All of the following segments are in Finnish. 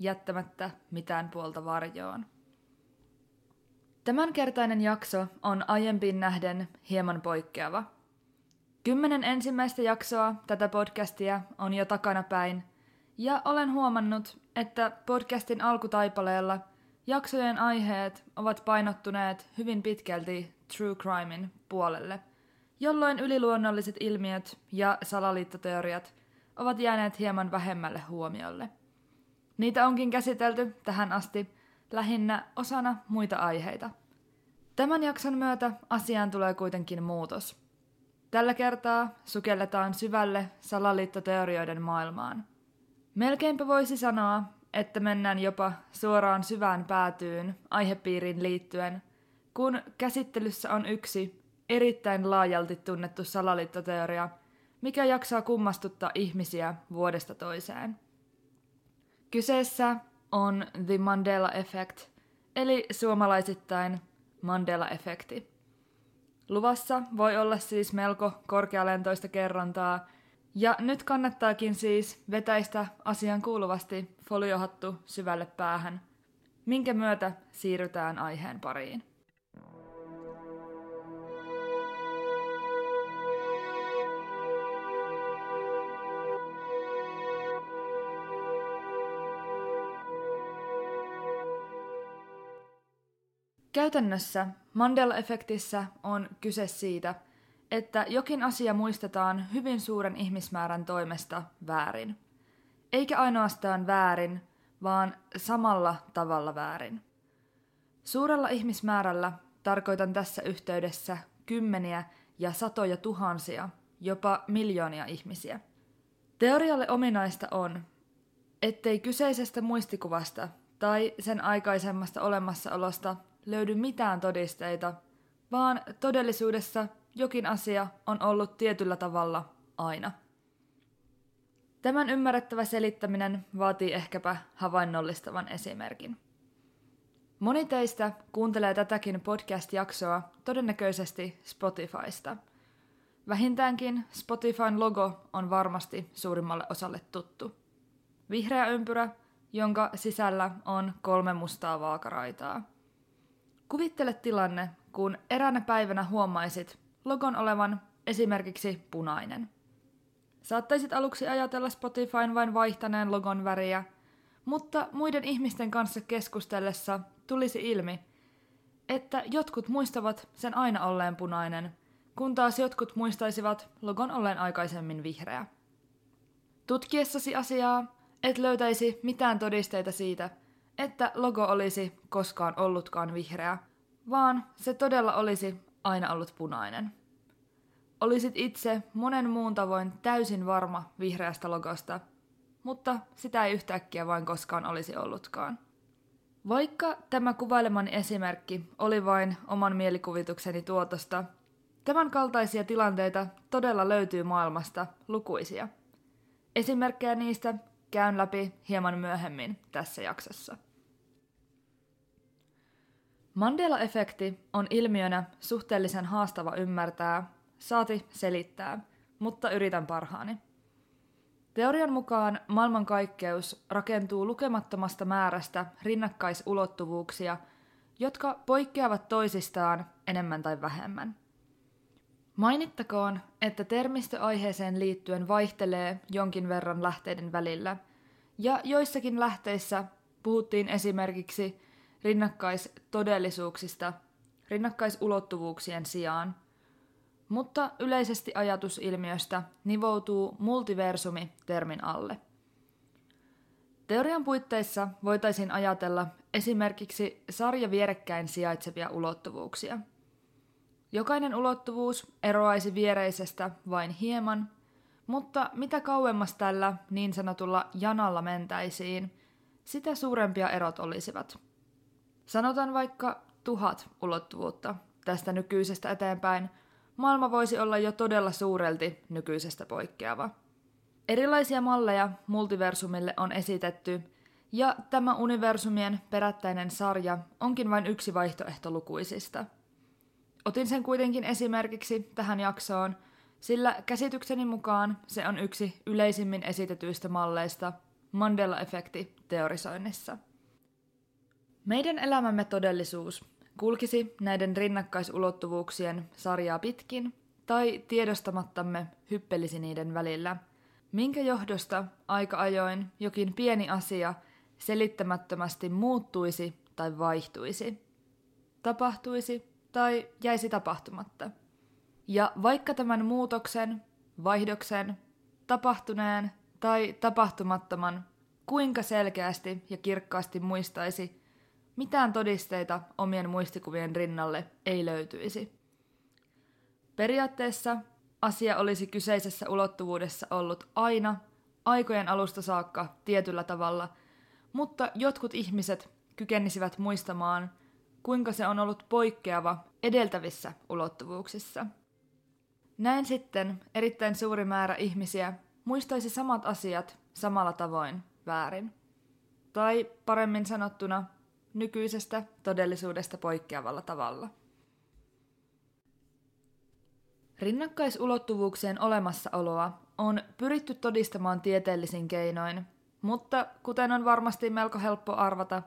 jättämättä mitään puolta varjoon. Tämänkertainen jakso on aiempiin nähden hieman poikkeava. Kymmenen ensimmäistä jaksoa tätä podcastia on jo takana päin, ja olen huomannut, että podcastin alkutaipaleella jaksojen aiheet ovat painottuneet hyvin pitkälti true crimein puolelle, jolloin yliluonnolliset ilmiöt ja salaliittoteoriat ovat jääneet hieman vähemmälle huomiolle. Niitä onkin käsitelty tähän asti lähinnä osana muita aiheita. Tämän jakson myötä asiaan tulee kuitenkin muutos. Tällä kertaa sukelletaan syvälle salaliittoteorioiden maailmaan. Melkeinpä voisi sanoa, että mennään jopa suoraan syvään päätyyn aihepiiriin liittyen, kun käsittelyssä on yksi erittäin laajalti tunnettu salaliittoteoria, mikä jaksaa kummastuttaa ihmisiä vuodesta toiseen. Kyseessä on The Mandela Effect, eli suomalaisittain Mandela-efekti. Luvassa voi olla siis melko korkealentoista kerrontaa, ja nyt kannattaakin siis vetäistä asian kuuluvasti foliohattu syvälle päähän, minkä myötä siirrytään aiheen pariin. Käytännössä Mandela-efektissä on kyse siitä, että jokin asia muistetaan hyvin suuren ihmismäärän toimesta väärin. Eikä ainoastaan väärin, vaan samalla tavalla väärin. Suurella ihmismäärällä tarkoitan tässä yhteydessä kymmeniä ja satoja tuhansia, jopa miljoonia ihmisiä. Teorialle ominaista on, ettei kyseisestä muistikuvasta tai sen aikaisemmasta olemassaolosta löydy mitään todisteita, vaan todellisuudessa jokin asia on ollut tietyllä tavalla aina. Tämän ymmärrettävä selittäminen vaatii ehkäpä havainnollistavan esimerkin. Moni teistä kuuntelee tätäkin podcast-jaksoa todennäköisesti Spotifysta. Vähintäänkin Spotifyn logo on varmasti suurimmalle osalle tuttu. Vihreä ympyrä, jonka sisällä on kolme mustaa vaakaraitaa – Kuvittele tilanne, kun eräänä päivänä huomaisit logon olevan esimerkiksi punainen. Saattaisit aluksi ajatella Spotifyn vain vaihtaneen logon väriä, mutta muiden ihmisten kanssa keskustellessa tulisi ilmi, että jotkut muistavat sen aina olleen punainen, kun taas jotkut muistaisivat logon olleen aikaisemmin vihreä. Tutkiessasi asiaa et löytäisi mitään todisteita siitä, että logo olisi koskaan ollutkaan vihreä, vaan se todella olisi aina ollut punainen. Olisit itse monen muun tavoin täysin varma vihreästä logosta, mutta sitä ei yhtäkkiä vain koskaan olisi ollutkaan. Vaikka tämä kuvailemani esimerkki oli vain oman mielikuvitukseni tuotosta, tämän kaltaisia tilanteita todella löytyy maailmasta lukuisia. Esimerkkejä niistä käyn läpi hieman myöhemmin tässä jaksossa. Mandela-efekti on ilmiönä suhteellisen haastava ymmärtää, saati selittää, mutta yritän parhaani. Teorian mukaan maailmankaikkeus rakentuu lukemattomasta määrästä rinnakkaisulottuvuuksia, jotka poikkeavat toisistaan enemmän tai vähemmän. Mainittakoon, että termistöaiheeseen liittyen vaihtelee jonkin verran lähteiden välillä, ja joissakin lähteissä puhuttiin esimerkiksi rinnakkaistodellisuuksista rinnakkaisulottuvuuksien sijaan, mutta yleisesti ajatusilmiöstä nivoutuu multiversumi termin alle. Teorian puitteissa voitaisiin ajatella esimerkiksi sarja vierekkäin sijaitsevia ulottuvuuksia. Jokainen ulottuvuus eroaisi viereisestä vain hieman, mutta mitä kauemmas tällä niin sanotulla janalla mentäisiin – sitä suurempia erot olisivat. Sanotaan vaikka tuhat ulottuvuutta tästä nykyisestä eteenpäin, maailma voisi olla jo todella suurelti nykyisestä poikkeava. Erilaisia malleja multiversumille on esitetty, ja tämä universumien perättäinen sarja onkin vain yksi vaihtoehto lukuisista. Otin sen kuitenkin esimerkiksi tähän jaksoon, sillä käsitykseni mukaan se on yksi yleisimmin esitetyistä malleista Mandela-efekti teorisoinnissa. Meidän elämämme todellisuus kulkisi näiden rinnakkaisulottuvuuksien sarjaa pitkin tai tiedostamattamme hyppelisi niiden välillä, minkä johdosta aika ajoin jokin pieni asia selittämättömästi muuttuisi tai vaihtuisi, tapahtuisi tai jäisi tapahtumatta. Ja vaikka tämän muutoksen, vaihdoksen, tapahtuneen tai tapahtumattoman kuinka selkeästi ja kirkkaasti muistaisi, mitään todisteita omien muistikuvien rinnalle ei löytyisi. Periaatteessa asia olisi kyseisessä ulottuvuudessa ollut aina, aikojen alusta saakka tietyllä tavalla, mutta jotkut ihmiset kykenisivät muistamaan, kuinka se on ollut poikkeava edeltävissä ulottuvuuksissa. Näin sitten erittäin suuri määrä ihmisiä muistaisi samat asiat samalla tavoin väärin. Tai paremmin sanottuna, nykyisestä todellisuudesta poikkeavalla tavalla. Rinnakkaisulottuvuuksien olemassaoloa on pyritty todistamaan tieteellisin keinoin, mutta kuten on varmasti melko helppo arvata,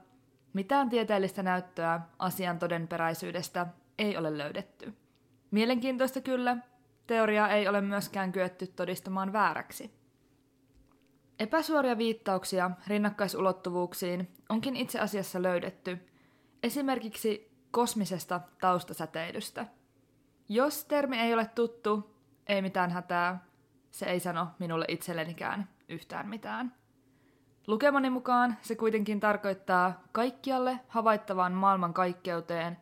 mitään tieteellistä näyttöä asian todenperäisyydestä ei ole löydetty. Mielenkiintoista kyllä, teoriaa ei ole myöskään kyetty todistamaan vääräksi. Epäsuoria viittauksia rinnakkaisulottuvuuksiin onkin itse asiassa löydetty, esimerkiksi kosmisesta taustasäteilystä. Jos termi ei ole tuttu, ei mitään hätää, se ei sano minulle itsellenikään yhtään mitään. Lukemani mukaan se kuitenkin tarkoittaa kaikkialle havaittavaan maailmankaikkeuteen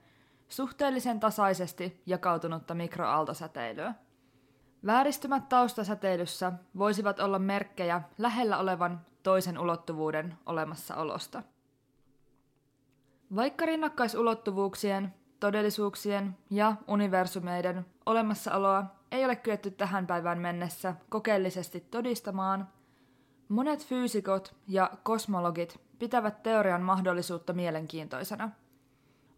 suhteellisen tasaisesti jakautunutta mikroaaltosäteilyä. Vääristymät taustasäteilyssä voisivat olla merkkejä lähellä olevan toisen ulottuvuuden olemassaolosta. Vaikka rinnakkaisulottuvuuksien, todellisuuksien ja universumeiden olemassaoloa ei ole kyetty tähän päivään mennessä kokeellisesti todistamaan, monet fyysikot ja kosmologit pitävät teorian mahdollisuutta mielenkiintoisena.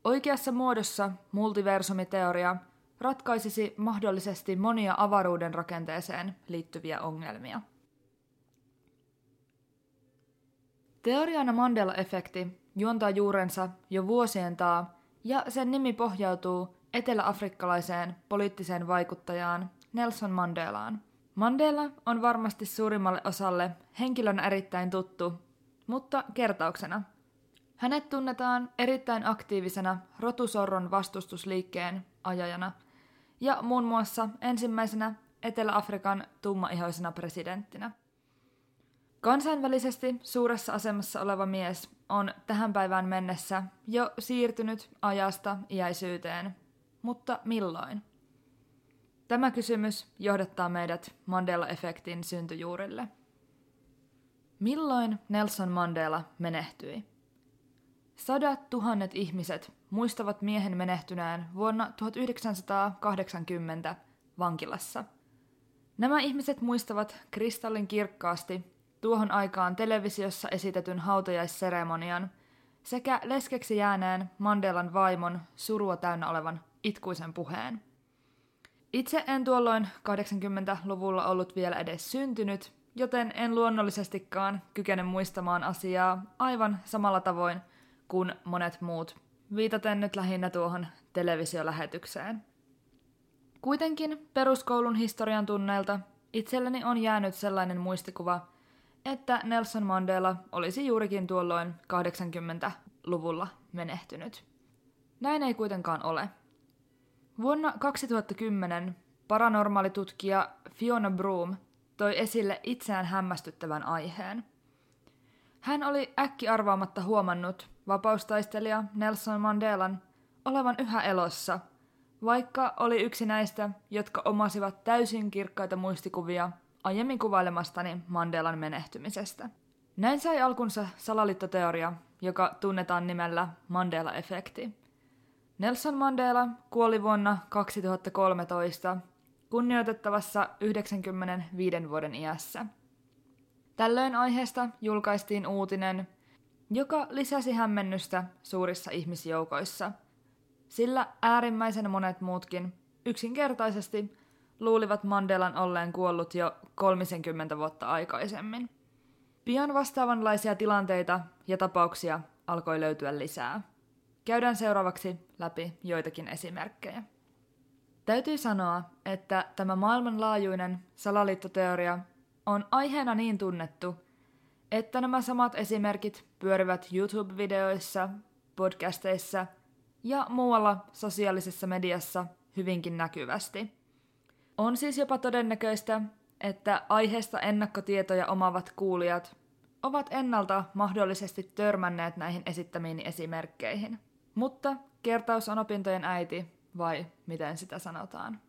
Oikeassa muodossa multiversumiteoria – ratkaisisi mahdollisesti monia avaruuden rakenteeseen liittyviä ongelmia. Teoriana Mandela-efekti juontaa juurensa jo vuosien taa ja sen nimi pohjautuu eteläafrikkalaiseen poliittiseen vaikuttajaan Nelson Mandelaan. Mandela on varmasti suurimmalle osalle henkilön erittäin tuttu, mutta kertauksena. Hänet tunnetaan erittäin aktiivisena rotusorron vastustusliikkeen ajajana ja muun muassa ensimmäisenä Etelä-Afrikan tummaihoisena presidenttinä. Kansainvälisesti suuressa asemassa oleva mies on tähän päivään mennessä jo siirtynyt ajasta iäisyyteen, mutta milloin? Tämä kysymys johdattaa meidät Mandela-efektin syntyjuurille. Milloin Nelson Mandela menehtyi? Sadat tuhannet ihmiset muistavat miehen menehtyneen vuonna 1980 vankilassa. Nämä ihmiset muistavat kristallin kirkkaasti tuohon aikaan televisiossa esitetyn hautajaisseremonian sekä leskeksi jääneen Mandelan vaimon surua täynnä olevan itkuisen puheen. Itse en tuolloin 80-luvulla ollut vielä edes syntynyt, joten en luonnollisestikaan kykene muistamaan asiaa aivan samalla tavoin – kuin monet muut, viitaten nyt lähinnä tuohon televisiolähetykseen. Kuitenkin peruskoulun historian tunneilta itselleni on jäänyt sellainen muistikuva, että Nelson Mandela olisi juurikin tuolloin 80-luvulla menehtynyt. Näin ei kuitenkaan ole. Vuonna 2010 paranormaalitutkija Fiona Broom toi esille itseään hämmästyttävän aiheen. Hän oli äkki arvaamatta huomannut, vapaustaistelija Nelson Mandelan olevan yhä elossa, vaikka oli yksi näistä, jotka omasivat täysin kirkkaita muistikuvia aiemmin kuvailemastani Mandelan menehtymisestä. Näin sai alkunsa salaliittoteoria, joka tunnetaan nimellä Mandela-efekti. Nelson Mandela kuoli vuonna 2013 kunnioitettavassa 95 vuoden iässä. Tällöin aiheesta julkaistiin uutinen, joka lisäsi hämmennystä suurissa ihmisjoukoissa, sillä äärimmäisen monet muutkin yksinkertaisesti luulivat Mandelan olleen kuollut jo 30 vuotta aikaisemmin. Pian vastaavanlaisia tilanteita ja tapauksia alkoi löytyä lisää. Käydään seuraavaksi läpi joitakin esimerkkejä. Täytyy sanoa, että tämä maailmanlaajuinen salaliittoteoria on aiheena niin tunnettu, että nämä samat esimerkit pyörivät YouTube-videoissa, podcasteissa ja muualla sosiaalisessa mediassa hyvinkin näkyvästi. On siis jopa todennäköistä, että aiheesta ennakkotietoja omavat kuulijat ovat ennalta mahdollisesti törmänneet näihin esittämiini esimerkkeihin. Mutta kertaus on opintojen äiti, vai miten sitä sanotaan?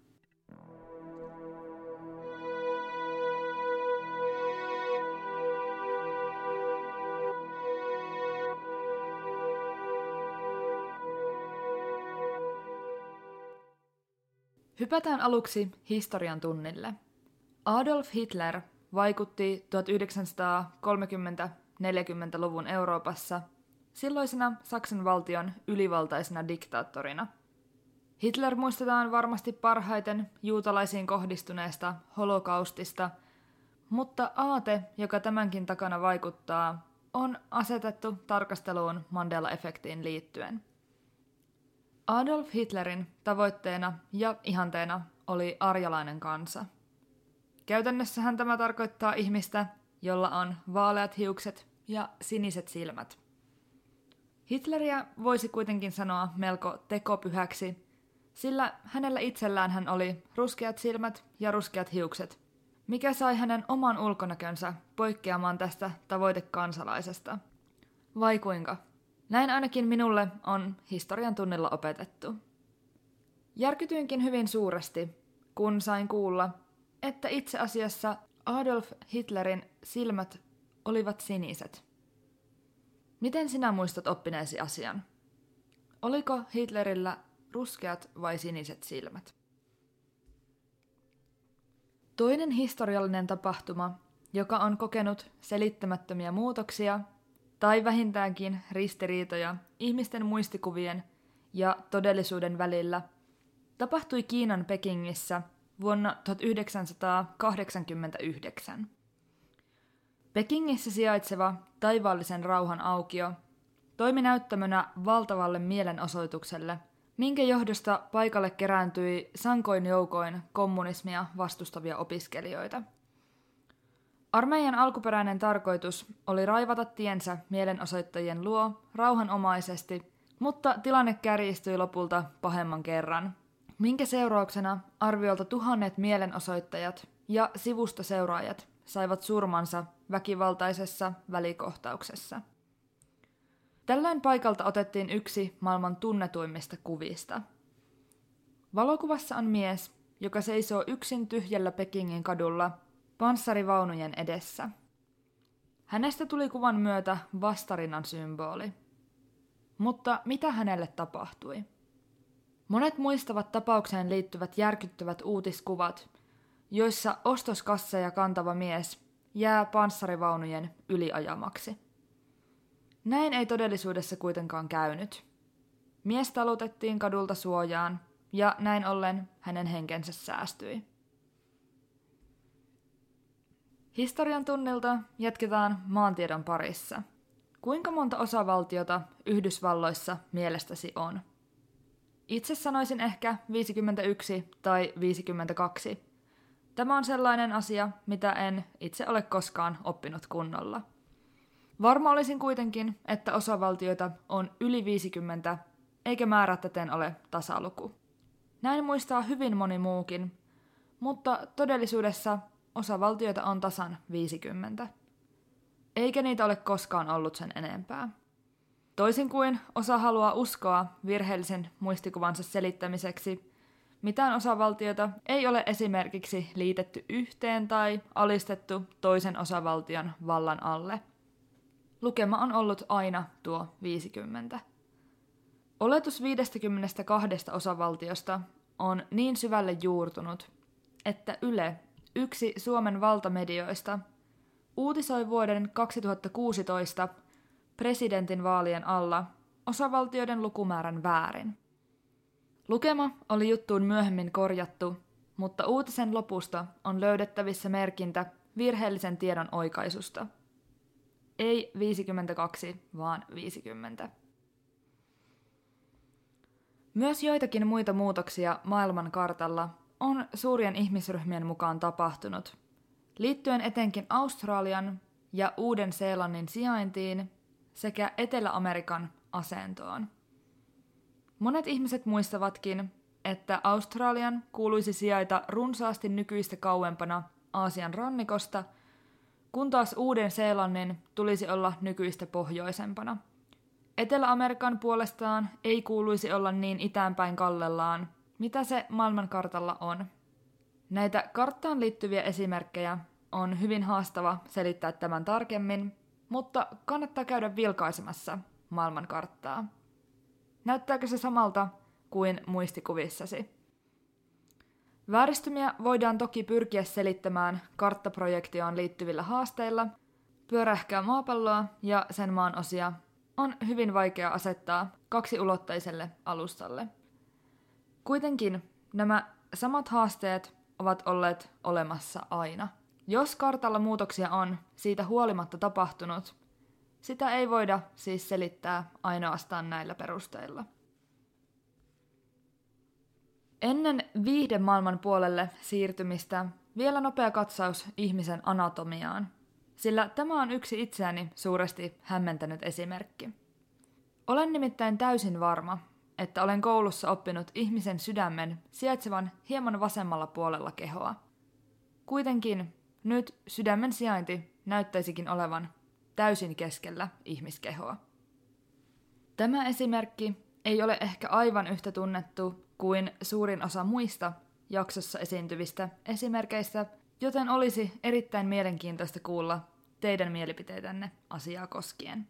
Hypätään aluksi historian tunnille. Adolf Hitler vaikutti 1930-40-luvun Euroopassa silloisena Saksan valtion ylivaltaisena diktaattorina. Hitler muistetaan varmasti parhaiten juutalaisiin kohdistuneesta holokaustista, mutta aate, joka tämänkin takana vaikuttaa, on asetettu tarkasteluun Mandela-efektiin liittyen – Adolf Hitlerin tavoitteena ja ihanteena oli arjalainen kansa. Käytännössähän tämä tarkoittaa ihmistä, jolla on vaaleat hiukset ja siniset silmät. Hitleriä voisi kuitenkin sanoa melko tekopyhäksi, sillä hänellä itsellään hän oli ruskeat silmät ja ruskeat hiukset, mikä sai hänen oman ulkonäkönsä poikkeamaan tästä tavoitekansalaisesta. Vai kuinka? Näin ainakin minulle on historian tunnilla opetettu. Järkytyinkin hyvin suuresti, kun sain kuulla, että itse asiassa Adolf Hitlerin silmät olivat siniset. Miten sinä muistat oppineesi asian? Oliko Hitlerillä ruskeat vai siniset silmät? Toinen historiallinen tapahtuma, joka on kokenut selittämättömiä muutoksia tai vähintäänkin ristiriitoja ihmisten muistikuvien ja todellisuuden välillä, tapahtui Kiinan Pekingissä vuonna 1989. Pekingissä sijaitseva taivaallisen rauhan aukio toimi näyttämönä valtavalle mielenosoitukselle, minkä johdosta paikalle kerääntyi sankoin joukoin kommunismia vastustavia opiskelijoita – Armeijan alkuperäinen tarkoitus oli raivata tiensä mielenosoittajien luo rauhanomaisesti, mutta tilanne kärjistyi lopulta pahemman kerran, minkä seurauksena arviolta tuhannet mielenosoittajat ja sivustoseuraajat saivat surmansa väkivaltaisessa välikohtauksessa. Tällöin paikalta otettiin yksi maailman tunnetuimmista kuvista. Valokuvassa on mies, joka seisoo yksin tyhjällä Pekingin kadulla panssarivaunujen edessä. Hänestä tuli kuvan myötä vastarinnan symboli. Mutta mitä hänelle tapahtui? Monet muistavat tapaukseen liittyvät järkyttävät uutiskuvat, joissa ostoskasseja kantava mies jää panssarivaunujen yliajamaksi. Näin ei todellisuudessa kuitenkaan käynyt. Mies talutettiin kadulta suojaan, ja näin ollen hänen henkensä säästyi. Historian tunnilta jatketaan maantiedon parissa. Kuinka monta osavaltiota Yhdysvalloissa mielestäsi on? Itse sanoisin ehkä 51 tai 52. Tämä on sellainen asia, mitä en itse ole koskaan oppinut kunnolla. Varma olisin kuitenkin, että osavaltioita on yli 50, eikä määrä täten ole tasaluku. Näin muistaa hyvin moni muukin, mutta todellisuudessa osavaltioita on tasan 50. Eikä niitä ole koskaan ollut sen enempää. Toisin kuin osa haluaa uskoa virheellisen muistikuvansa selittämiseksi, mitään osavaltioita ei ole esimerkiksi liitetty yhteen tai alistettu toisen osavaltion vallan alle. lukema on ollut aina tuo 50. Oletus 52 osavaltiosta on niin syvälle juurtunut, että Yle, yksi Suomen valtamedioista, uutisoi vuoden 2016 presidentinvaalien alla osavaltioiden lukumäärän väärin. Lukema oli juttuun myöhemmin korjattu, mutta uutisen lopusta on löydettävissä merkintä virheellisen tiedon oikaisusta. Ei 52, vaan 50. Myös joitakin muita muutoksia maailman kartalla on suurien ihmisryhmien mukaan tapahtunut, liittyen etenkin Australian ja Uuden-Seelannin sijaintiin sekä Etelä-Amerikan asentoon. Monet ihmiset muistavatkin, että Australian kuuluisi sijaita runsaasti nykyistä kauempana Aasian rannikosta, kun taas Uuden-Seelannin tulisi olla nykyistä pohjoisempana. Etelä-Amerikan puolestaan ei kuuluisi olla niin itäänpäin kallellaan, mitä se maailmankartalla on. Näitä karttaan liittyviä esimerkkejä on hyvin haastava selittää tämän tarkemmin, mutta kannattaa käydä vilkaisemassa maailmankarttaa. Näyttääkö se samalta kuin muistikuvissasi? Vääristymiä voidaan toki pyrkiä selittämään karttaprojektioon liittyvillä haasteilla. Pyörähkää maapalloa ja sen maan osia on hyvin vaikea asettaa kaksiulotteiselle alustalle. Kuitenkin nämä samat haasteet ovat olleet olemassa aina. Jos kartalla muutoksia on siitä huolimatta tapahtunut, sitä ei voida siis selittää ainoastaan näillä perusteilla. Ennen viihden maailman puolelle siirtymistä vielä nopea katsaus ihmisen anatomiaan, sillä tämä on yksi itseäni suuresti hämmentänyt esimerkki. Olen nimittäin täysin varma, että olen koulussa oppinut ihmisen sydämen sijaitsevan hieman vasemmalla puolella kehoa. Kuitenkin nyt sydämen sijainti näyttäisikin olevan täysin keskellä ihmiskehoa. Tämä esimerkki ei ole ehkä aivan yhtä tunnettu kuin suurin osa muista jaksossa esiintyvistä esimerkkeistä, joten olisi erittäin mielenkiintoista kuulla teidän mielipiteitänne asiaa koskien.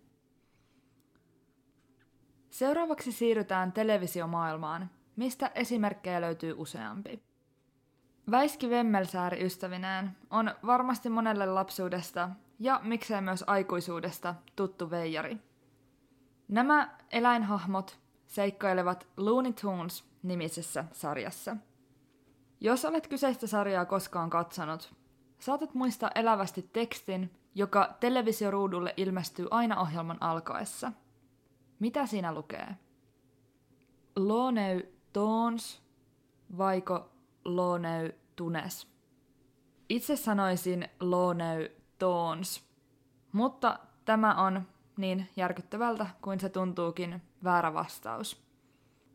Seuraavaksi siirrytään televisiomaailmaan, mistä esimerkkejä löytyy useampi. Väiski Vemmelsääri ystävinään on varmasti monelle lapsuudesta ja miksei myös aikuisuudesta tuttu veijari. Nämä eläinhahmot seikkailevat Looney Tunes nimisessä sarjassa. Jos olet kyseistä sarjaa koskaan katsonut, saatat muistaa elävästi tekstin, joka televisioruudulle ilmestyy aina ohjelman alkaessa. Mitä siinä lukee? Looney Tunes vaiko Looney Tunes? Itse sanoisin Looney Tones. Mutta tämä on niin järkyttävältä kuin se tuntuukin väärä vastaus.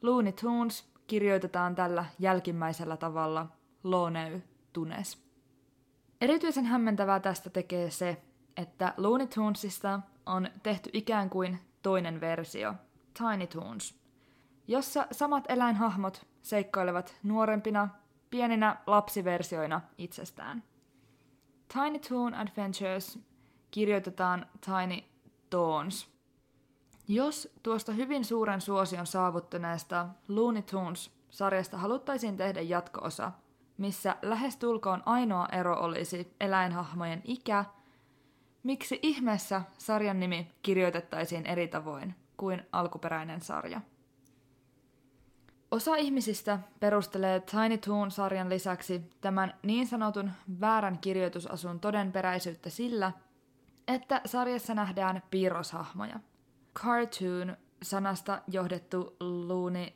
Looney Tunes kirjoitetaan tällä jälkimmäisellä tavalla Looney Tunes. Erityisen hämmentävää tästä tekee se, että Looney Tunesista on tehty ikään kuin toinen versio, Tiny Toons, jossa samat eläinhahmot seikkailevat nuorempina, pieninä lapsiversioina itsestään. Tiny Toon Adventures kirjoitetaan Tiny Toons. Jos tuosta hyvin suuren suosion saavuttaneesta Looney Tunes-sarjasta haluttaisiin tehdä jatkoosa, missä lähestulkoon ainoa ero olisi eläinhahmojen ikä, miksi ihmeessä sarjan nimi kirjoitettaisiin eri tavoin kuin alkuperäinen sarja? Osa ihmisistä perustelee Tiny Toon-sarjan lisäksi tämän niin sanotun väärän kirjoitusasun todenperäisyyttä sillä, että sarjassa nähdään piirroshahmoja. Cartoon sanasta johdettu Looney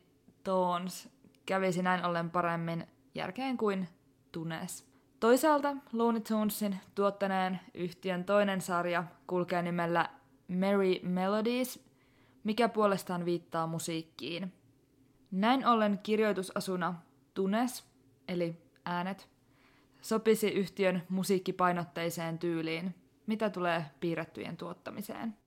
Toons kävisi näin ollen paremmin järkeen kuin tunes. Toisaalta Looney Tunesin tuottaneen yhtiön toinen sarja kulkee nimellä Merry Melodies, mikä puolestaan viittaa musiikkiin – näin ollen kirjoitusasuna tunes, eli äänet, sopisi yhtiön musiikkipainotteiseen tyyliin, mitä tulee piirrettyjen tuottamiseen.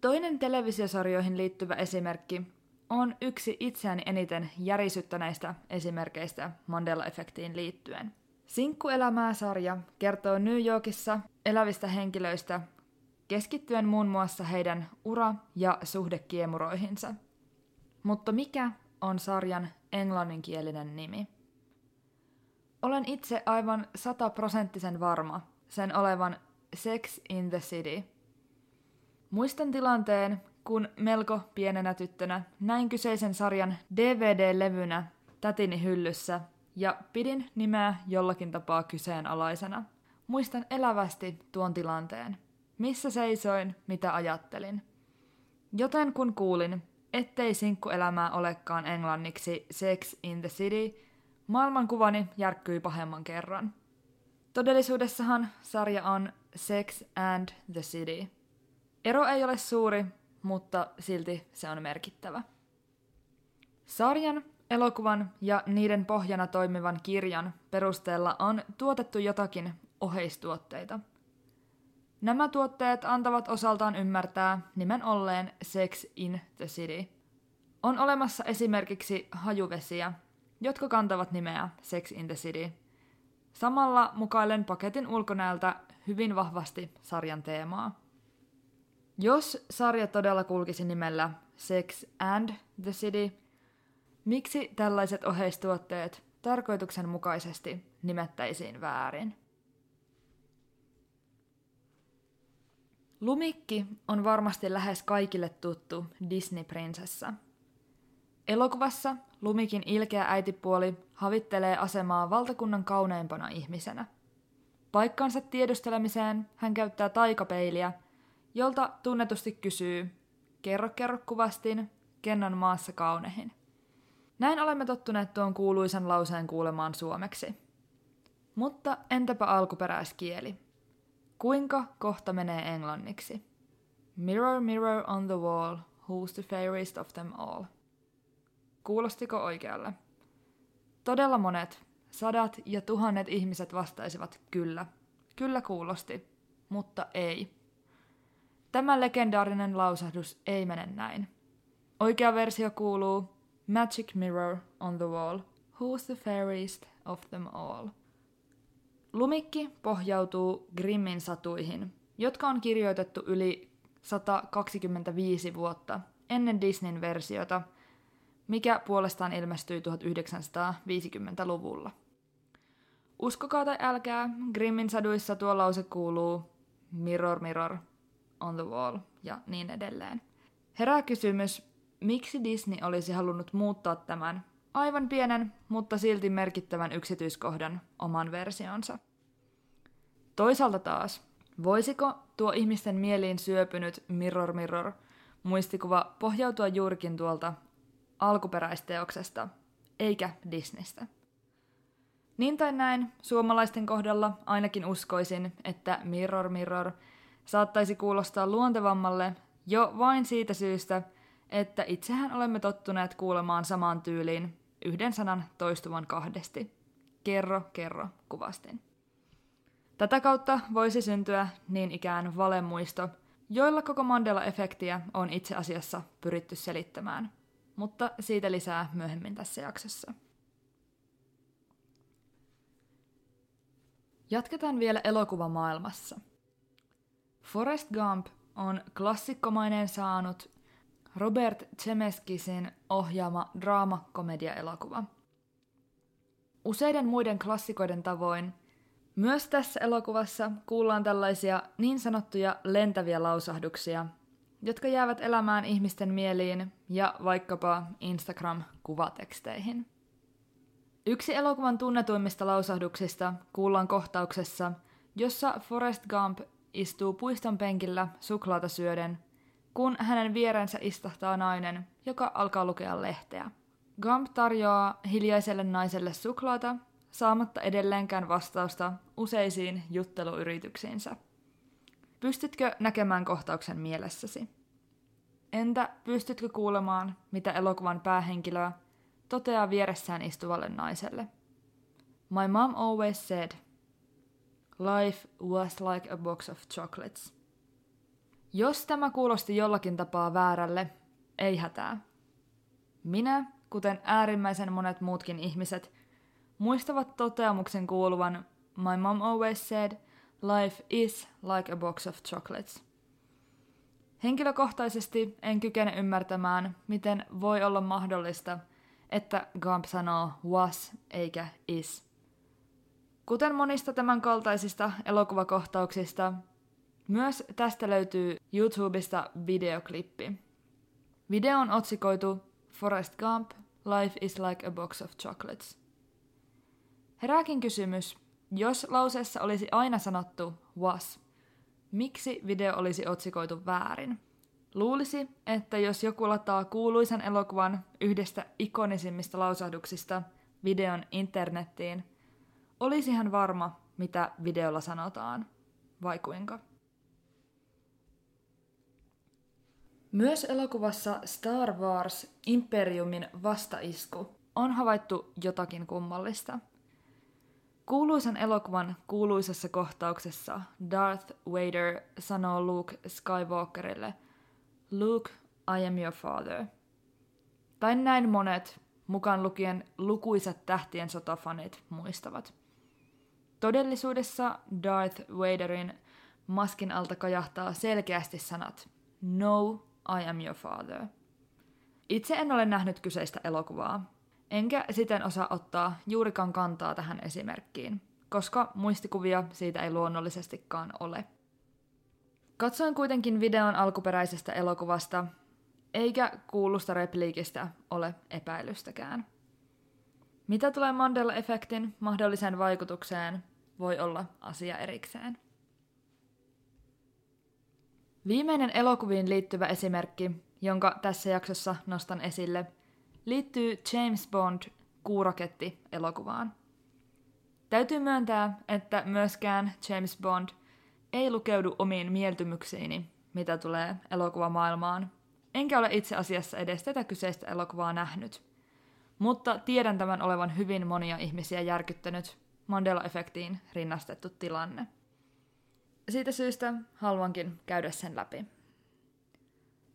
Toinen televisiosarjoihin liittyvä esimerkki on yksi itseäni eniten järisyttäneistä esimerkkeistä Mandela-efektiin liittyen. Sinkkuelämää-sarja kertoo New Yorkissa elävistä henkilöistä, keskittyen muun muassa heidän ura- ja suhdekiemuroihinsa. Mutta mikä on sarjan englanninkielinen nimi? Olen itse aivan sataprosenttisen varma sen olevan Sex in the City. Muistan tilanteen, kun melko pienenä tyttönä näin kyseisen sarjan DVD-levynä tätini hyllyssä ja pidin nimeä jollakin tapaa kyseenalaisena. Muistan elävästi tuon tilanteen. Missä seisoin, mitä ajattelin. Joten kun kuulin, ettei sinkkuelämää olekaan englanniksi Sex in the City, maailmankuvani järkkyi pahemman kerran. Todellisuudessahan sarja on Sex and the City. Ero ei ole suuri, mutta silti se on merkittävä. Sarjan, elokuvan ja niiden pohjana toimivan kirjan perusteella on tuotettu jotakin oheistuotteita. Nämä tuotteet antavat osaltaan ymmärtää nimen olleen Sex in the City. On olemassa esimerkiksi hajuvesiä, jotka kantavat nimeä Sex in the City. Samalla mukailen paketin ulkonäöltä hyvin vahvasti sarjan teemaa. Jos sarja todella kulkisi nimellä Sex and the City, miksi tällaiset oheistuotteet tarkoituksenmukaisesti nimettäisiin väärin? Lumikki on varmasti lähes kaikille tuttu Disney-prinsessa. Elokuvassa Lumikin ilkeä äitipuoli havittelee asemaa valtakunnan kauneimpana ihmisenä. Paikkansa tiedustelemiseen hän käyttää taikapeiliä – jolta tunnetusti kysyy, kerro kerro kuvastin, ken on maassa kaunehin. Näin olemme tottuneet tuon kuuluisan lauseen kuulemaan suomeksi. Mutta entäpä alkuperäiskieli? Kuinka kohta menee englanniksi? Mirror, mirror on the wall, who's the fairest of them all? Kuulostiko oikealle? Todella monet, sadat ja tuhannet ihmiset vastaisivat kyllä. Kyllä kuulosti, mutta ei. Tämä legendaarinen lausahdus ei mene näin. Oikea versio kuuluu Magic mirror on the wall, who's the fairest of them all? Lumikki pohjautuu Grimmin satuihin, jotka on kirjoitettu yli 125 vuotta ennen Disneyn versiota, mikä puolestaan ilmestyi 1950-luvulla. Uskokaa tai älkää, Grimmin saduissa tuo lause kuuluu Mirror, mirror, on the Wall ja niin edelleen. Herää kysymys, miksi Disney olisi halunnut muuttaa tämän aivan pienen, mutta silti merkittävän yksityiskohdan oman versionsa. Toisaalta taas, voisiko tuo ihmisten mieliin syöpynyt Mirror Mirror muistikuva pohjautua juurikin tuolta alkuperäisteoksesta, eikä Disneystä? Niin tai näin, suomalaisten kohdalla ainakin uskoisin, että Mirror Mirror – saattaisi kuulostaa luontevammalle jo vain siitä syystä, että itsehän olemme tottuneet kuulemaan samaan tyyliin yhden sanan toistuvan kahdesti. Kerro, kerro, kuvastin. Tätä kautta voisi syntyä niin ikään valemuisto, joilla koko Mandela-efektiä on itse asiassa pyritty selittämään. Mutta siitä lisää myöhemmin tässä jaksossa. Jatketaan vielä elokuvamaailmassa. Forrest Gump on klassikkomainen saanut Robert Zemeskisin ohjaama draama-komedia-elokuva. Useiden muiden klassikoiden tavoin myös tässä elokuvassa kuullaan tällaisia niin sanottuja lentäviä lausahduksia, jotka jäävät elämään ihmisten mieliin ja vaikkapa Instagram-kuvateksteihin. Yksi elokuvan tunnetuimmista lausahduksista kuullaan kohtauksessa, jossa Forrest Gump istuu puiston penkillä suklaata syöden, kun hänen vierensä istahtaa nainen, joka alkaa lukea lehteä. Gump tarjoaa hiljaiselle naiselle suklaata, saamatta edelleenkään vastausta useisiin jutteluyrityksiinsä. Pystytkö näkemään kohtauksen mielessäsi? Entä pystytkö kuulemaan, mitä elokuvan päähenkilöä toteaa vieressään istuvalle naiselle? My mom always said – Life was like a box of chocolates. Jos tämä kuulosti jollakin tapaa väärälle, ei hätää. Minä, kuten äärimmäisen monet muutkin ihmiset, muistavat toteamuksen kuuluvan My mom always said, Life is like a box of chocolates. Henkilökohtaisesti en kykene ymmärtämään, miten voi olla mahdollista, että Gump sanoo was eikä is. Kuten monista tämän kaltaisista elokuvakohtauksista, myös tästä löytyy YouTubesta videoklippi. Video on otsikoitu Forest Gump, Life is like a box of chocolates. Herääkin kysymys, jos lauseessa olisi aina sanottu was, miksi video olisi otsikoitu väärin? Luulisi, että jos joku lataa kuuluisan elokuvan yhdestä ikonisimmista lausahduksista videon internettiin, olisi hän varma, mitä videolla sanotaan, vai kuinka? Myös elokuvassa Star Wars Imperiumin vastaisku on havaittu jotakin kummallista. Kuuluisan elokuvan kuuluisessa kohtauksessa Darth Vader sanoo Luke Skywalkerille Luke, I am your father. Tai näin monet, mukaan lukien lukuisat tähtien sotafanit, muistavat. Todellisuudessa Darth Vaderin maskin alta kajahtaa selkeästi sanat No, I am your father. Itse en ole nähnyt kyseistä elokuvaa, enkä siten osaa ottaa juurikaan kantaa tähän esimerkkiin, koska muistikuvia siitä ei luonnollisestikaan ole. Katsoin kuitenkin videon alkuperäisestä elokuvasta, eikä kuulusta repliikistä ole epäilystäkään. Mitä tulee Mandela-efektin mahdolliseen vaikutukseen, voi olla asia erikseen. Viimeinen elokuviin liittyvä esimerkki, jonka tässä jaksossa nostan esille, liittyy James Bond kuuraketti elokuvaan. Täytyy myöntää, että myöskään James Bond ei lukeudu omiin mieltymyksiini, mitä tulee elokuvamaailmaan, enkä ole itse asiassa edes tätä kyseistä elokuvaa nähnyt. Mutta tiedän tämän olevan hyvin monia ihmisiä järkyttänyt Mandela-efektiin rinnastettu tilanne. Siitä syystä haluankin käydä sen läpi.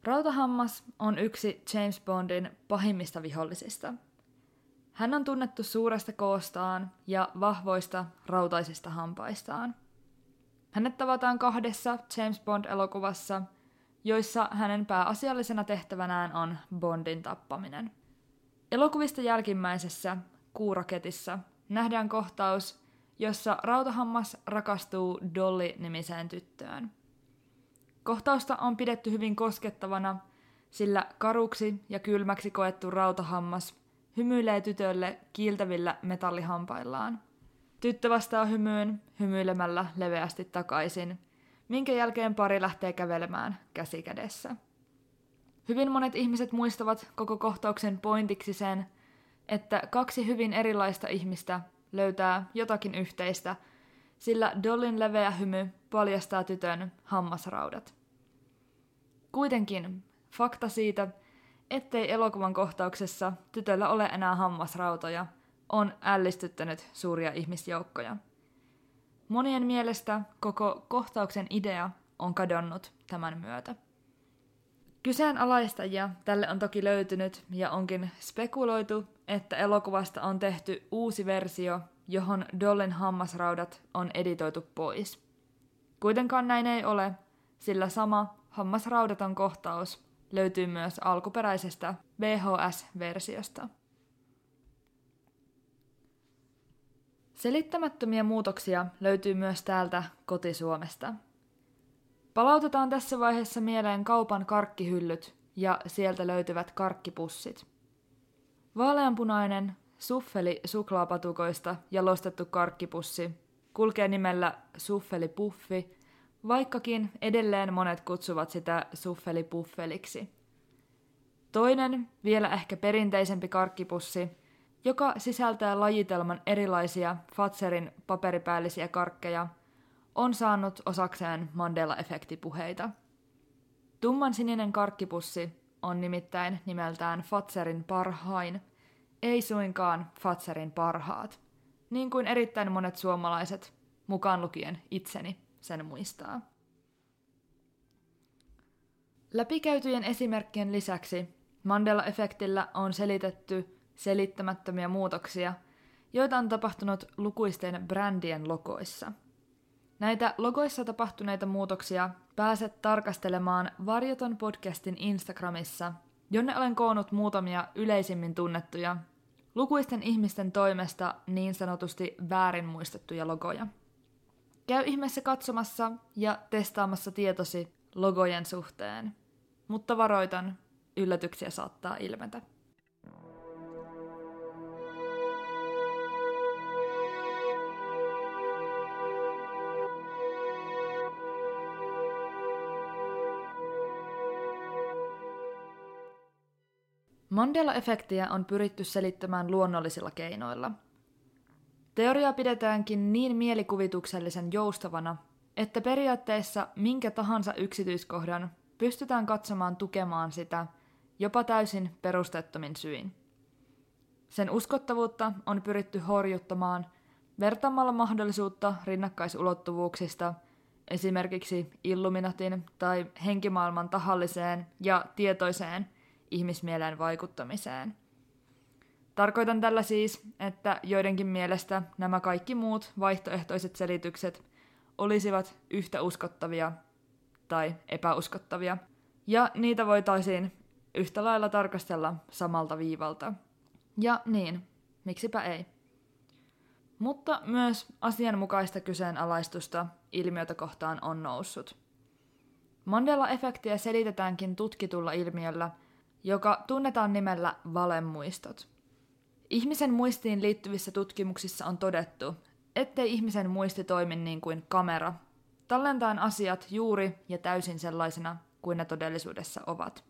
Rautahammas on yksi James Bondin pahimmista vihollisista. Hän on tunnettu suuresta koostaan ja vahvoista rautaisista hampaistaan. Hänet tavataan kahdessa James Bond-elokuvassa, joissa hänen pääasiallisena tehtävänään on Bondin tappaminen. Elokuvista jälkimmäisessä, Kuuraketissa, nähdään kohtaus, jossa Rautahammas rakastuu Dolly-nimiseen tyttöön. Kohtausta on pidetty hyvin koskettavana, sillä karuksi ja kylmäksi koettu Rautahammas hymyilee tytölle kiiltävillä metallihampaillaan. Tyttö vastaa hymyyn hymyilemällä leveästi takaisin, minkä jälkeen pari lähtee kävelemään käsi kädessä. Hyvin monet ihmiset muistavat koko kohtauksen pointiksi sen, että kaksi hyvin erilaista ihmistä löytää jotakin yhteistä, sillä Dollin leveä hymy paljastaa tytön hammasraudat. Kuitenkin fakta siitä, ettei elokuvan kohtauksessa tytöllä ole enää hammasrautoja, on ällistyttänyt suuria ihmisjoukkoja. Monien mielestä koko kohtauksen idea on kadonnut tämän myötä. Kyseenalaistajia tälle on toki löytynyt ja onkin spekuloitu, että elokuvasta on tehty uusi versio, johon Dollen hammasraudat on editoitu pois. Kuitenkaan näin ei ole, sillä sama hammasraudaton kohtaus löytyy myös alkuperäisestä VHS-versiosta. Selittämättömiä muutoksia löytyy myös täältä kotisuomesta. Palautetaan tässä vaiheessa mieleen kaupan karkkihyllyt ja sieltä löytyvät karkkipussit. Vaaleanpunainen suffeli suklaapatukoista jalostettu karkkipussi kulkee nimellä suffelipuffi, vaikkakin edelleen monet kutsuvat sitä suffelipuffeliksi. Toinen, vielä ehkä perinteisempi karkkipussi, joka sisältää lajitelman erilaisia Fatserin paperipäällisiä karkkeja, on saanut osakseen Mandela-efektipuheita. Tumman sininen karkkipussi on nimittäin nimeltään Fatserin parhain, ei suinkaan Fatserin parhaat, niin kuin erittäin monet suomalaiset, mukaan lukien itseni, sen muistaa. Läpikäytyjen esimerkkien lisäksi Mandela-efektillä on selitetty selittämättömiä muutoksia, joita on tapahtunut lukuisten brändien logoissa. Näitä logoissa tapahtuneita muutoksia pääset tarkastelemaan Varjoton podcastin Instagramissa, jonne olen koonnut muutamia yleisimmin tunnettuja, lukuisten ihmisten toimesta niin sanotusti väärin muistettuja logoja. Käy ihmeessä katsomassa ja testaamassa tietosi logojen suhteen, mutta varoitan, yllätyksiä saattaa ilmetä. Mandela-efektiä on pyritty selittämään luonnollisilla keinoilla. Teoria pidetäänkin niin mielikuvituksellisen joustavana, että periaatteessa minkä tahansa yksityiskohdan pystytään katsomaan tukemaan sitä jopa täysin perustettomin syin. Sen uskottavuutta on pyritty horjuttamaan vertaamalla mahdollisuutta rinnakkaisulottuvuuksista esimerkiksi Illuminatin tai henkimaailman tahalliseen ja tietoiseen ihmismieleen vaikuttamiseen. Tarkoitan tällä siis, että joidenkin mielestä nämä kaikki muut vaihtoehtoiset selitykset olisivat yhtä uskottavia tai epäuskottavia, ja niitä voitaisiin yhtä lailla tarkastella samalta viivalta. Ja niin, miksipä ei. Mutta myös asianmukaista kyseenalaistusta ilmiötä kohtaan on noussut. Mandela-efektiä selitetäänkin tutkitulla ilmiöllä – joka tunnetaan nimellä valemuistot. Ihmisen muistiin liittyvissä tutkimuksissa on todettu, ettei ihmisen muisti toimi niin kuin kamera, tallentaen asiat juuri ja täysin sellaisena kuin ne todellisuudessa ovat.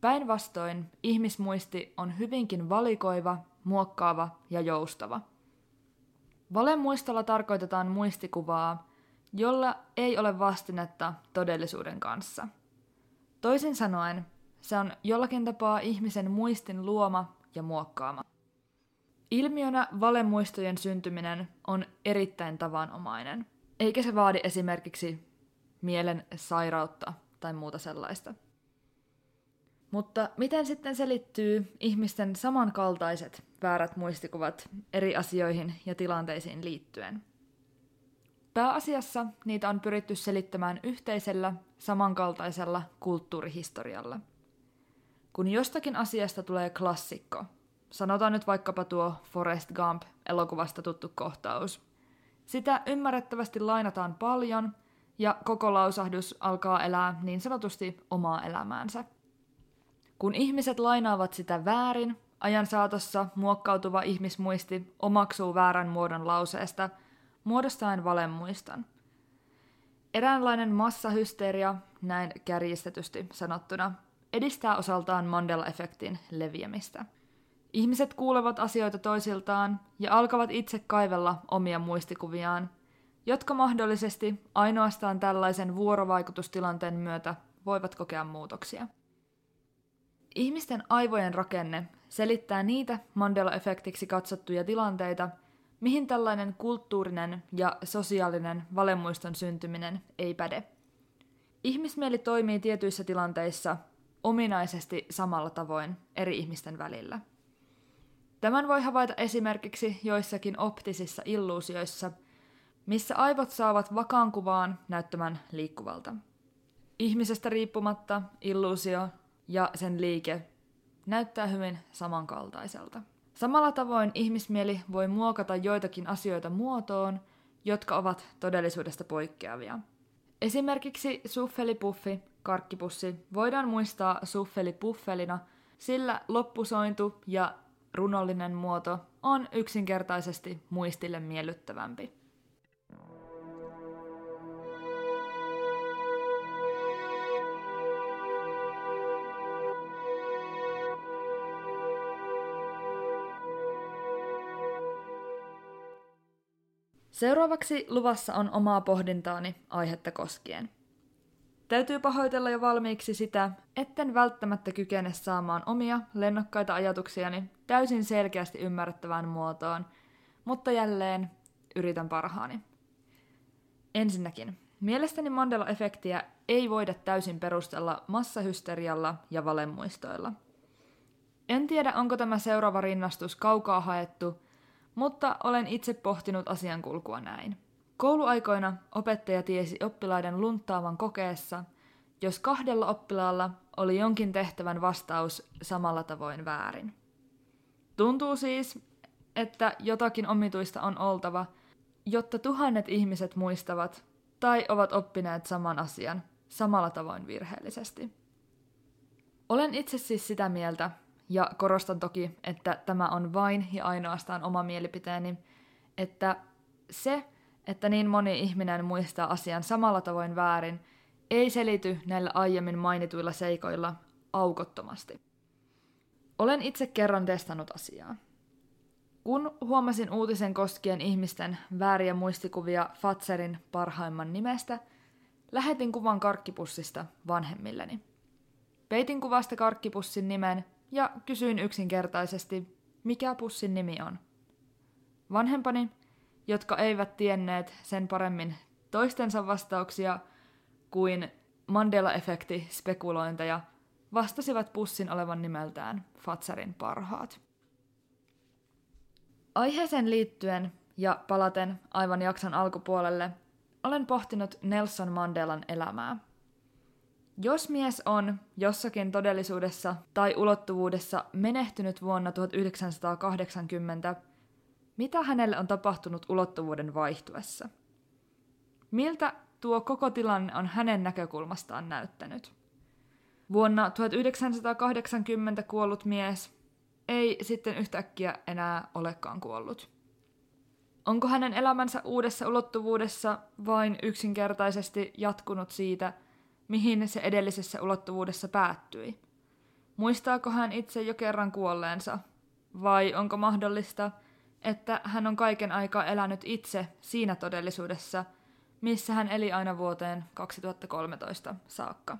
Päinvastoin ihmismuisti on hyvinkin valikoiva, muokkaava ja joustava. Valemuistolla tarkoitetaan muistikuvaa, jolla ei ole vastinetta todellisuuden kanssa. Toisin sanoen, se on jollakin tapaa ihmisen muistin luoma ja muokkaama. Ilmiönä valemuistojen syntyminen on erittäin tavanomainen, eikä se vaadi esimerkiksi mielen sairautta tai muuta sellaista. Mutta miten sitten selittyy ihmisten samankaltaiset väärät muistikuvat eri asioihin ja tilanteisiin liittyen? Pääasiassa niitä on pyritty selittämään yhteisellä, samankaltaisella kulttuurihistorialla – kun jostakin asiasta tulee klassikko, sanotaan nyt vaikkapa tuo Forrest Gump elokuvasta tuttu kohtaus, sitä ymmärrettävästi lainataan paljon ja koko lausahdus alkaa elää niin sanotusti omaa elämäänsä. Kun ihmiset lainaavat sitä väärin, ajan saatossa muokkautuva ihmismuisti omaksuu väärän muodon lauseesta, muodostaen valemuiston. Eräänlainen massahysteria, näin kärjistetysti sanottuna, edistää osaltaan Mandela-efektin leviämistä. Ihmiset kuulevat asioita toisiltaan ja alkavat itse kaivella omia muistikuviaan, jotka mahdollisesti ainoastaan tällaisen vuorovaikutustilanteen myötä voivat kokea muutoksia. Ihmisten aivojen rakenne selittää niitä Mandela-efektiksi katsottuja tilanteita, mihin tällainen kulttuurinen ja sosiaalinen valemuiston syntyminen ei päde. Ihmismieli toimii tietyissä tilanteissa ominaisesti samalla tavoin eri ihmisten välillä. Tämän voi havaita esimerkiksi joissakin optisissa illuusioissa, missä aivot saavat vakaan kuvaan näyttämään liikkuvalta. Ihmisestä riippumatta illuusio ja sen liike näyttää hyvin samankaltaiselta. Samalla tavoin ihmismieli voi muokata joitakin asioita muotoon, jotka ovat todellisuudesta poikkeavia. Esimerkiksi suffelipuffi karkkipussi. Voidaan muistaa suffeli-puffelina, sillä loppusointu ja runollinen muoto on yksinkertaisesti muistille miellyttävämpi. Seuraavaksi luvassa on omaa pohdintaani aihetta koskien – Täytyy pahoitella jo valmiiksi sitä, etten välttämättä kykene saamaan omia lennokkaita ajatuksiani täysin selkeästi ymmärrettävään muotoon, mutta jälleen yritän parhaani. Ensinnäkin, mielestäni Mandela-efektiä ei voida täysin perustella massahysterialla ja valemuistoilla. En tiedä, onko tämä seuraava rinnastus kaukaa haettu, mutta olen itse pohtinut asiankulkua näin. Kouluaikoina opettaja tiesi oppilaiden lunttaavan kokeessa, jos kahdella oppilaalla oli jonkin tehtävän vastaus samalla tavoin väärin. Tuntuu siis, että jotakin omituista on oltava, jotta tuhannet ihmiset muistavat tai ovat oppineet saman asian samalla tavoin virheellisesti. Olen itse siis sitä mieltä, ja korostan toki, että tämä on vain ja ainoastaan oma mielipiteeni, että se, että niin moni ihminen muistaa asian samalla tavoin väärin, ei selity näillä aiemmin mainituilla seikoilla aukottomasti. Olen itse kerran testannut asiaa. Kun huomasin uutisen koskien ihmisten vääriä muistikuvia Fatserin parhaimman nimestä, lähetin kuvan karkkipussista vanhemmilleni. Peitin kuvasta karkkipussin nimen ja kysyin yksinkertaisesti, mikä pussin nimi on. Vanhempani, jotka eivät tienneet sen paremmin toistensa vastauksia kuin Mandela-efekti spekulointeja, vastasivat pussin olevan nimeltään Fatserin parhaat. Aiheeseen liittyen ja palaten aivan jakson alkupuolelle, olen pohtinut Nelson Mandelan elämää. Jos mies on jossakin todellisuudessa tai ulottuvuudessa menehtynyt vuonna 1980, mitä hänelle on tapahtunut ulottuvuuden vaihtuessa? Miltä tuo koko tilanne on hänen näkökulmastaan näyttänyt? Vuonna 1980 kuollut mies ei sitten yhtäkkiä enää olekaan kuollut. Onko hänen elämänsä uudessa ulottuvuudessa vain yksinkertaisesti jatkunut siitä, mihin se edellisessä ulottuvuudessa päättyi? Muistaako hän itse jo kerran kuolleensa? Vai onko mahdollista, että hän on kaiken aikaa elänyt itse siinä todellisuudessa, missä hän eli aina vuoteen 2013 saakka?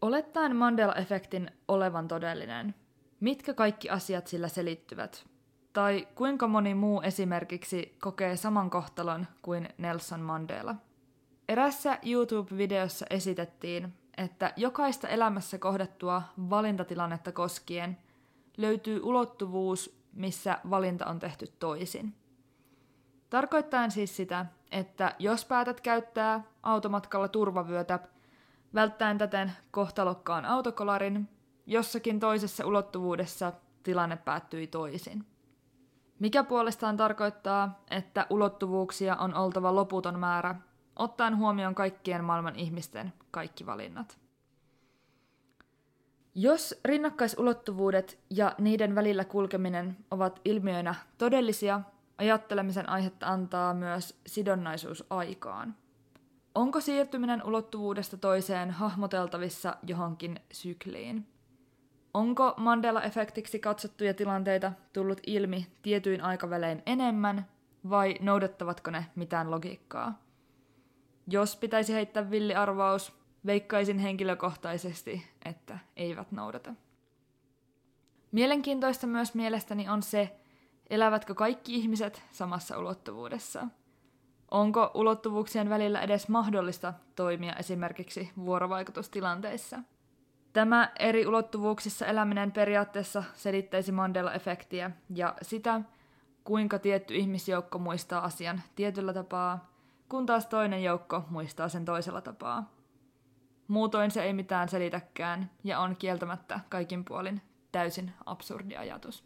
Olettaen Mandela-efektin olevan todellinen, mitkä kaikki asiat sillä selittyvät? Tai kuinka moni muu esimerkiksi kokee saman kohtalon kuin Nelson Mandela? Erässä YouTube-videossa esitettiin, että jokaista elämässä kohdattua valintatilannetta koskien löytyy ulottuvuus, missä valinta on tehty toisin. Tarkoittain siis sitä, että jos päätät käyttää automatkalla turvavyötä, välttäen täten kohtalokkaan autokolarin, jossakin toisessa ulottuvuudessa tilanne päättyi toisin. Mikä puolestaan tarkoittaa, että ulottuvuuksia on oltava loputon määrä, ottaen huomioon kaikkien maailman ihmisten kaikki valinnat. Jos rinnakkaisulottuvuudet ja niiden välillä kulkeminen ovat ilmiöinä todellisia, ajattelemisen aihetta antaa myös sidonnaisuus aikaan. Onko siirtyminen ulottuvuudesta toiseen hahmoteltavissa johonkin sykliin? Onko Mandela-efektiksi katsottuja tilanteita tullut ilmi tietyin aikavälein enemmän vai noudattavatko ne mitään logiikkaa? Jos pitäisi heittää villiarvaus, veikkaisin henkilökohtaisesti, että eivät noudata. Mielenkiintoista myös mielestäni on se, elävätkö kaikki ihmiset samassa ulottuvuudessa. Onko ulottuvuuksien välillä edes mahdollista toimia esimerkiksi vuorovaikutustilanteissa – Tämä eri ulottuvuuksissa eläminen periaatteessa selittäisi Mandela-efektiä ja sitä, kuinka tietty ihmisjoukko muistaa asian tietyllä tapaa, kun taas toinen joukko muistaa sen toisella tapaa. Muutoin se ei mitään selitäkään ja on kieltämättä kaikin puolin täysin absurdi ajatus.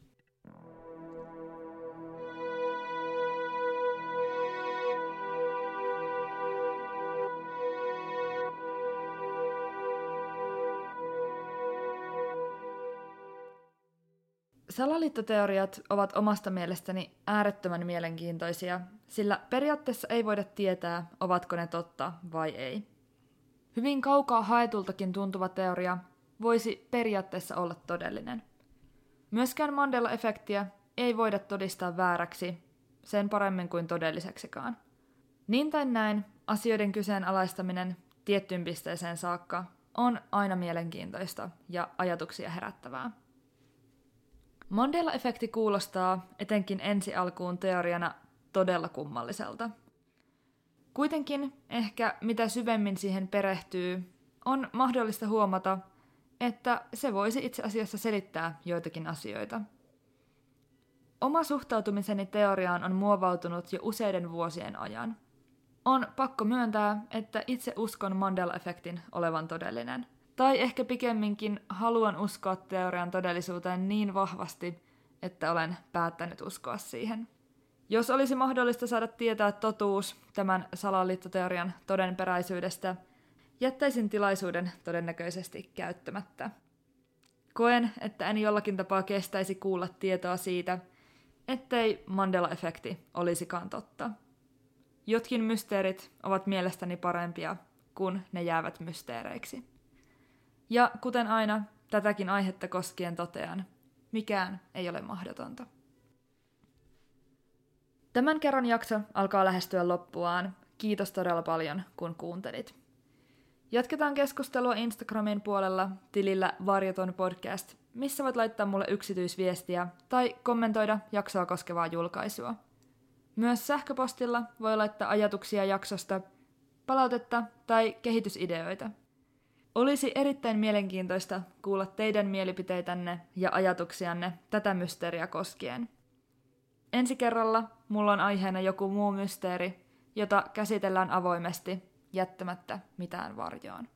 Salaliittoteoriat ovat omasta mielestäni äärettömän mielenkiintoisia, sillä periaatteessa ei voida tietää, ovatko ne totta vai ei. Hyvin kaukaa haetultakin tuntuva teoria voisi periaatteessa olla todellinen. Myöskään Mandela-efektiä ei voida todistaa vääräksi, sen paremmin kuin todelliseksikaan. Niin tai näin, asioiden kyseenalaistaminen tiettyyn pisteeseen saakka on aina mielenkiintoista ja ajatuksia herättävää. Mandela-efekti kuulostaa etenkin ensi alkuun teoriana todella kummalliselta. Kuitenkin ehkä mitä syvemmin siihen perehtyy, on mahdollista huomata, että se voisi itse asiassa selittää joitakin asioita. Oma suhtautumiseni teoriaan on muovautunut jo useiden vuosien ajan. On pakko myöntää, että itse uskon Mandela-efektin olevan todellinen. Tai ehkä pikemminkin haluan uskoa teorian todellisuuteen niin vahvasti, että olen päättänyt uskoa siihen. Jos olisi mahdollista saada tietää totuus tämän salaliittoteorian todenperäisyydestä, jättäisin tilaisuuden todennäköisesti käyttämättä. Koen, että en jollakin tapaa kestäisi kuulla tietoa siitä, ettei Mandela-efekti olisikaan totta. Jotkin mysteerit ovat mielestäni parempia, kun ne jäävät mysteereiksi. Ja kuten aina, tätäkin aihetta koskien totean, mikään ei ole mahdotonta. Tämän kerran jakso alkaa lähestyä loppuaan. Kiitos todella paljon, kun kuuntelit. Jatketaan keskustelua Instagramin puolella tilillä Varjoton podcast, missä voit laittaa mulle yksityisviestiä tai kommentoida jaksoa koskevaa julkaisua. Myös sähköpostilla voi laittaa ajatuksia jaksosta, palautetta tai kehitysideoita. Olisi erittäin mielenkiintoista kuulla teidän mielipiteitänne ja ajatuksianne tätä mysteeriä koskien. Ensi kerralla mulla on aiheena joku muu mysteeri, jota käsitellään avoimesti jättämättä mitään varjoon.